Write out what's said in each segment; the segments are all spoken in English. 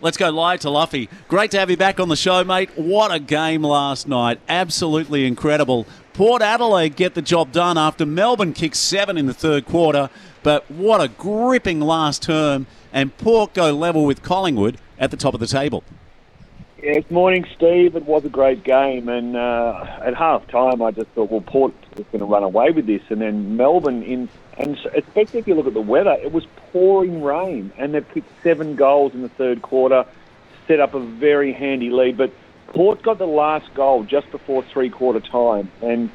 Let's go live to Luffy. Great to have you back on the show, mate. What a game last night. Absolutely incredible. Port Adelaide get the job done after Melbourne kicked seven in the third quarter. But what a gripping last term. And Port go level with Collingwood at the top of the table. Yes, morning, Steve. It was a great game, and uh, at half time, I just thought, well, Port is going to run away with this, and then Melbourne in, and especially if you look at the weather, it was pouring rain, and they picked seven goals in the third quarter, set up a very handy lead. But Port got the last goal just before three quarter time, and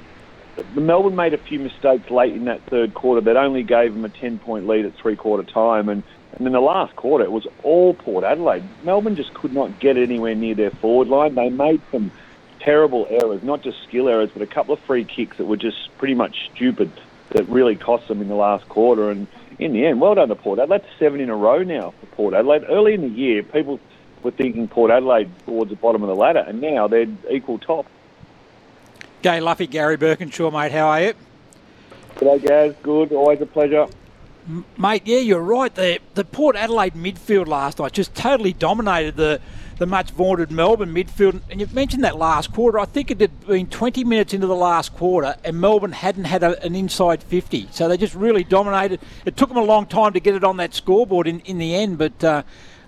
Melbourne made a few mistakes late in that third quarter that only gave them a ten point lead at three quarter time, and and in the last quarter, it was all Port Adelaide. Melbourne just could not get anywhere near their forward line. They made some terrible errors, not just skill errors, but a couple of free kicks that were just pretty much stupid that really cost them in the last quarter. And in the end, well done to Port Adelaide. That's seven in a row now for Port Adelaide. Early in the year, people were thinking Port Adelaide towards the bottom of the ladder, and now they're equal top. Gay Luffy, Gary Birkinshaw, mate. How are you? G'day, Gaz. Good. Always a pleasure. Mate, yeah, you're right. The the Port Adelaide midfield last night just totally dominated the the much vaunted Melbourne midfield. And you've mentioned that last quarter. I think it had been 20 minutes into the last quarter, and Melbourne hadn't had a, an inside 50. So they just really dominated. It took them a long time to get it on that scoreboard in, in the end, but. Uh,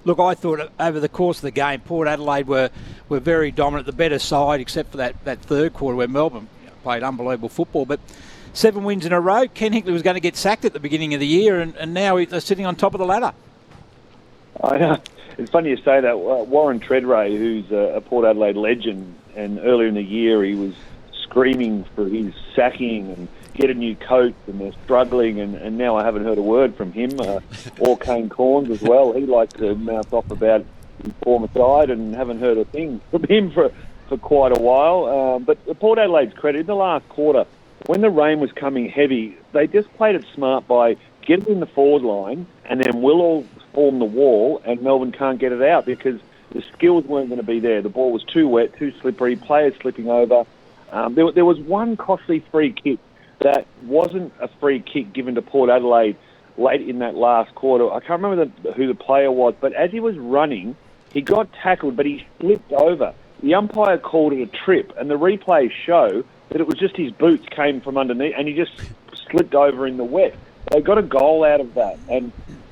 look, I thought over the course of the game, Port Adelaide were, were very dominant, the better side, except for that, that third quarter where Melbourne played unbelievable football. But seven wins in a row. Ken Hinkley was going to get sacked at the beginning of the year, and, and now they're sitting on top of the ladder. I know. It's funny you say that. Uh, Warren Tredrea, who's a, a Port Adelaide legend, and earlier in the year he was screaming for his sacking and get a new coach, and they're struggling, and, and now I haven't heard a word from him uh, or Kane Cornes as well. He likes to mouth off about his former side, and haven't heard a thing from him for for quite a while. Um, but Port Adelaide's credit in the last quarter, when the rain was coming heavy, they just played it smart by getting in the forward line, and then we'll all form the wall, and Melbourne can't get it out because the skills weren't going to be there. The ball was too wet, too slippery, players slipping over. Um, there, there was one costly free kick that wasn't a free kick given to Port Adelaide late in that last quarter. I can't remember the, who the player was, but as he was running, he got tackled, but he slipped over. The umpire called it a trip, and the replays show that it was just his boots came from underneath, and he just slipped over in the wet. They got a goal out of that, and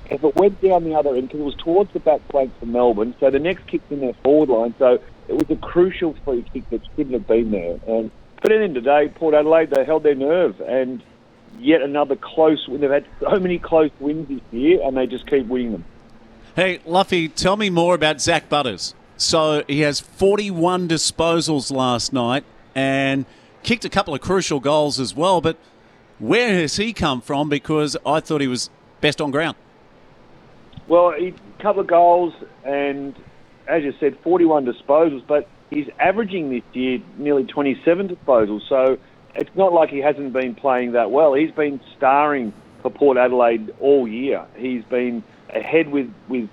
if it went down the other end, because it was towards the back flank for Melbourne, so the next kick's in their forward line, so it was a crucial free kick that shouldn't have been there. And but at the end of the day, Port Adelaide they held their nerve, and yet another close win. They've had so many close wins this year, and they just keep winning them. Hey, Luffy, tell me more about Zak Butters. So he has 41 disposals last night and kicked a couple of crucial goals as well. But where has he come from? Because I thought he was best on ground. Well, he couple goals and, as you said, 41 disposals. But he's averaging this year nearly 27 disposals. So it's not like he hasn't been playing that well. He's been starring for Port Adelaide all year. He's been ahead with with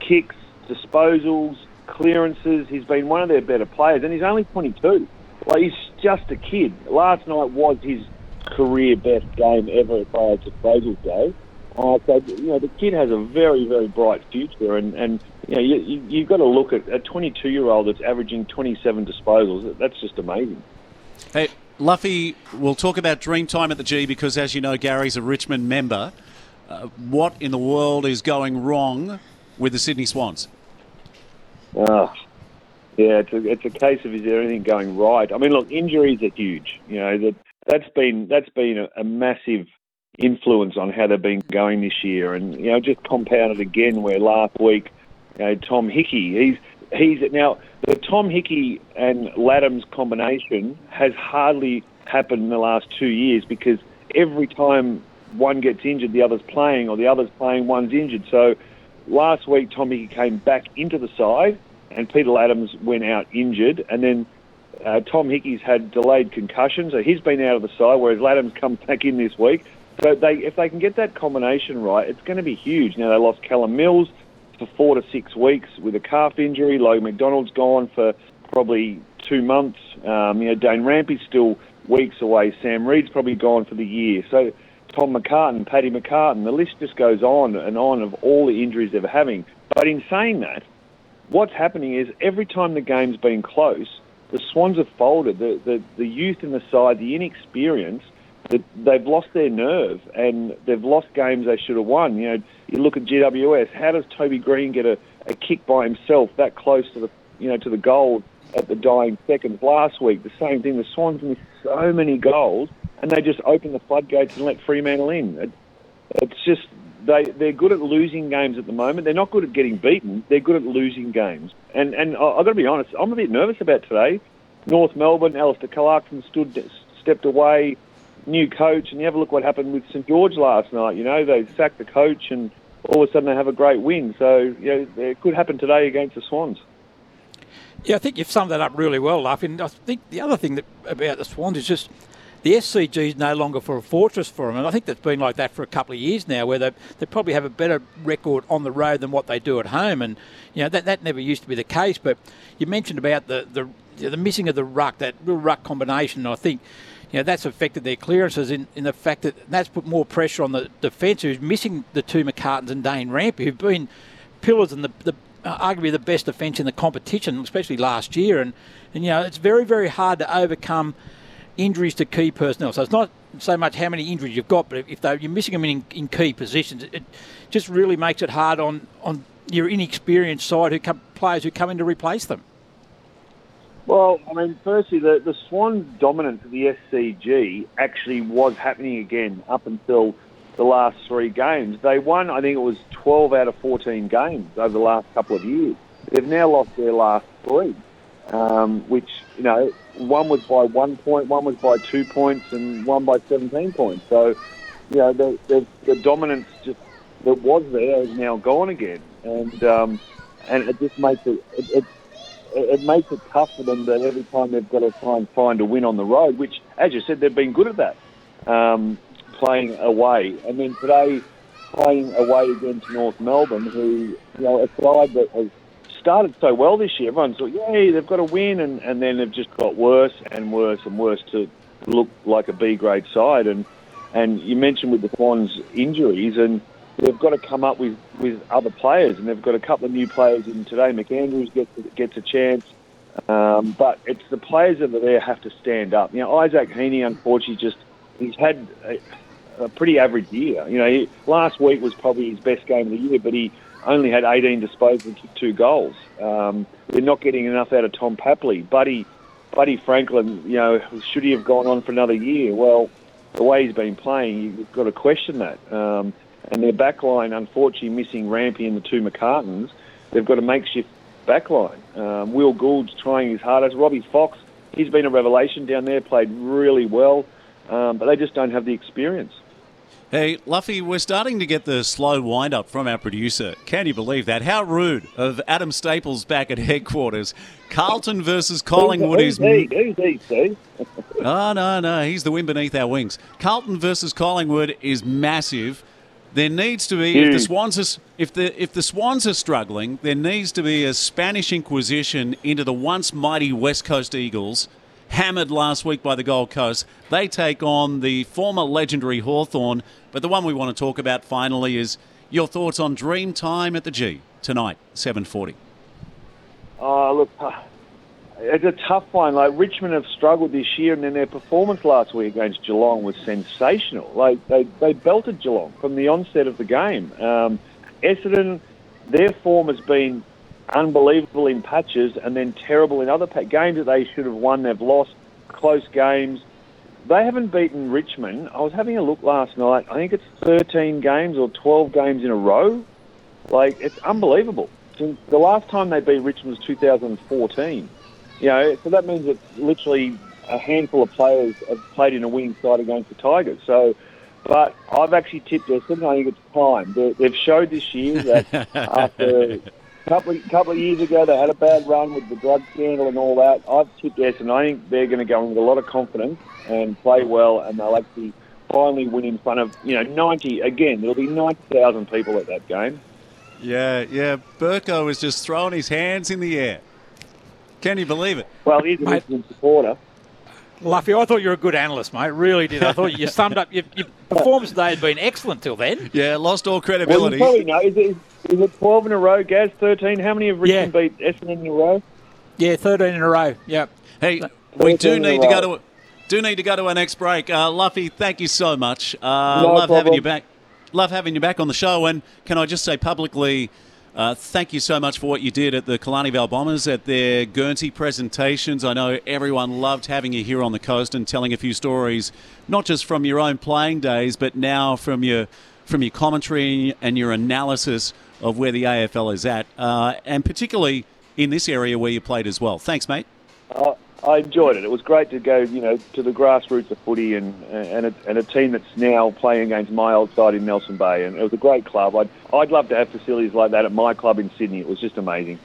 kicks, disposals, clearances. He's been one of their better players, and he's only 22. Like he's just a kid. Last night was his career best game ever as far as day. Uh, so you know the kid has a very very bright future, and and you know you, you you've got to look at a 22 year old that's averaging 27 disposals. That's just amazing. Hey, Luffy, we'll talk about Dreamtime at the G because, as you know, Gary's a Richmond member. Uh, what in the world is going wrong with the Sydney Swans? Oh, yeah, it's a, it's a case of is there anything going right? I mean, look, injuries are huge. You know that that's been that's been a, a massive influence on how they've been going this year, and you know just compounded again where last week, you know, Tom Hickey, he's he's now the Tom Hickey and Ladhams combination has hardly happened in the last two years because every time one gets injured, the other's playing, or the other's playing, one's injured. So last week, Tom Hickey came back into the side, and Peter Ladhams went out injured, and then uh, Tom Hickey's had delayed concussion, so he's been out of the side, whereas Ladhams come back in this week. So they, if they can get that combination right, it's going to be huge. Now they lost Callum Mills for four to six weeks with a calf injury. Logan McDonald's gone for probably two months. Um, you know, Dane Rampe's still weeks away. Sam Reid's probably gone for the year. So Tom McCartin, Paddy McCartin, the list just goes on and on of all the injuries they're having. But in saying that, what's happening is every time the game's been close, the Swans have folded. The, the, the youth in the side, the inexperience, the, they've lost their nerve and they've lost games they should have won. You know, you look at GWS. How does Toby Greene get a, a kick by himself that close to the you know to the goal at the dying seconds last week? The same thing. The Swans missed so many goals and they just open the floodgates and let Fremantle in. It, it's just they they're good at losing games at the moment. They're not good at getting beaten. They're good at losing games. And and I've got to be honest, I'm a bit nervous about today. North Melbourne, Alastair Clarkson stood stepped away, new coach, and you have a look what happened with St George last night. You know they sacked the coach, and all of a sudden they have a great win. So you know it could happen today against the Swans. Yeah, I think you've summed that up really well, Luff. And I think the other thing that, about the Swans is just the SCG is no longer for a fortress for them. And I think that's been like that for a couple of years now, where they, they probably have a better record on the road than what they do at home. And, you know, that, that never used to be the case. But you mentioned about the, the, the missing of the ruck, that real ruck combination. I think, you know, that's affected their clearances in, in the fact that that's put more pressure on the defence, who's missing the two McCartins and Dane Rampe, who've been pillars and the, the uh, arguably the best defence in the competition, especially last year. And, and, you know, it's very, very hard to overcome – injuries to key personnel. So it's not so much how many injuries you've got, but if you're missing them in, in key positions, it just really makes it hard on, on your inexperienced side who come, players who come in to replace them. Well, I mean, firstly, the, the Swan dominance of the SCG actually was happening again up until the last three games. They won, I think it was 12 out of 14 games over the last couple of years. They've now lost their last three, um, which, you know, one was by one point, one was by two points, and one by 17 points. So, you know, the, the, the dominance just that was there is now gone again, and um, and it just makes it, it, it it makes it tough for them that every time they've got to try and find a win on the road, which, as you said, they've been good at that, um, playing away. And then today, playing away against North Melbourne, who, you know, a side that has started so well this year. Everyone thought, yay, they've got a win, and, and then they've just got worse and worse and worse to look like a B grade side. And and you mentioned with the Swans injuries, and they've got to come up with, with other players, and they've got a couple of new players in today. McAndrews gets gets a chance, um, but it's the players that are there have to stand up. You know, Isaac Heaney, unfortunately, just he's had a, a pretty average year. You know, he, last week was probably his best game of the year, but he only had 18 disposals and two goals. Um, they're not getting enough out of Tom Papley. Buddy, Buddy Franklin, you know, should he have gone on for another year? Well, the way he's been playing, you've got to question that. Um, and their backline, unfortunately, missing Rampe and the two McCartins, they've got a makeshift backline. Um, Will Gould's trying his hardest. Robbie Fox, he's been a revelation down there, played really well, um, but they just don't have the experience. Hey, Luffy, we're starting to get the slow wind up from our producer. Can you believe that? How rude of Adam Staples back at headquarters. Carlton versus Collingwood is. Who's he, Steve? oh, no, no. He's the wind beneath our wings. Carlton versus Collingwood is massive. There needs to be if the Swans are, if the if the Swans are struggling, there needs to be a Spanish Inquisition into the once mighty West Coast Eagles hammered last week by the Gold Coast. They take on the former legendary Hawthorn. But the one we want to talk about finally is your thoughts on Dream Time at the G tonight, 7:40. Oh, look, uh, it's a tough one. Like Richmond have struggled this year, and then their performance last week against Geelong was sensational. Like they they belted Geelong from the onset of the game. Um, Essendon, their form has been unbelievable in patches and then terrible in other pa- games that they should have won. They've lost close games. They haven't beaten Richmond. I was having a look last night. I think it's 13 games or 12 games in a row. Like it's unbelievable. Since the last time they beat Richmond was 2014. You know, so that means that literally a handful of players have played in a winning side against the Tigers. So But I've actually tipped Essendon. I think it's time. They- They've showed this year that after couple of, couple of years ago they had a bad run with the drug scandal and all that. I've tipped Essendon. I think they're going to go in with a lot of confidence and play well, and they'll actually finally win in front of you know 90 again. There'll be 90,000 people at that game. Yeah, yeah. Burko was just throwing his hands in the air. Can you believe it? Well, he's an Mate. Essendon supporter. Luffy, I thought you were a good analyst, mate. Really did. I thought you summed up your, your performance today had been excellent till then. Yeah, lost all Well, credibility. you probably know. Is it, is it 12 in a row, Gaz? 13? How many have Richmond Yeah. beat Essendon in a row? Yeah, 13 in a row. Yep. Hey, we do Thirteen in a need to go row. to do need to go to our next break. Uh, Luffy, thank you so much. Uh, No love having you back. Love having you back on the show. And can I just say publicly, uh, thank you so much for what you did at the Killarney Vale Bombers at their Guernsey presentations. I know everyone loved having you here on the coast and telling a few stories, not just from your own playing days, but now from your from your commentary and your analysis of where the AFL is at, uh, and particularly in this area where you played as well. Thanks, mate. I, I enjoyed it. It was great to go, you know, to the grassroots of footy and and a, and a team that's now playing against my old side in Nelson Bay, and it was a great club. I'd I'd love to have facilities like that at my club in Sydney. It was just amazing.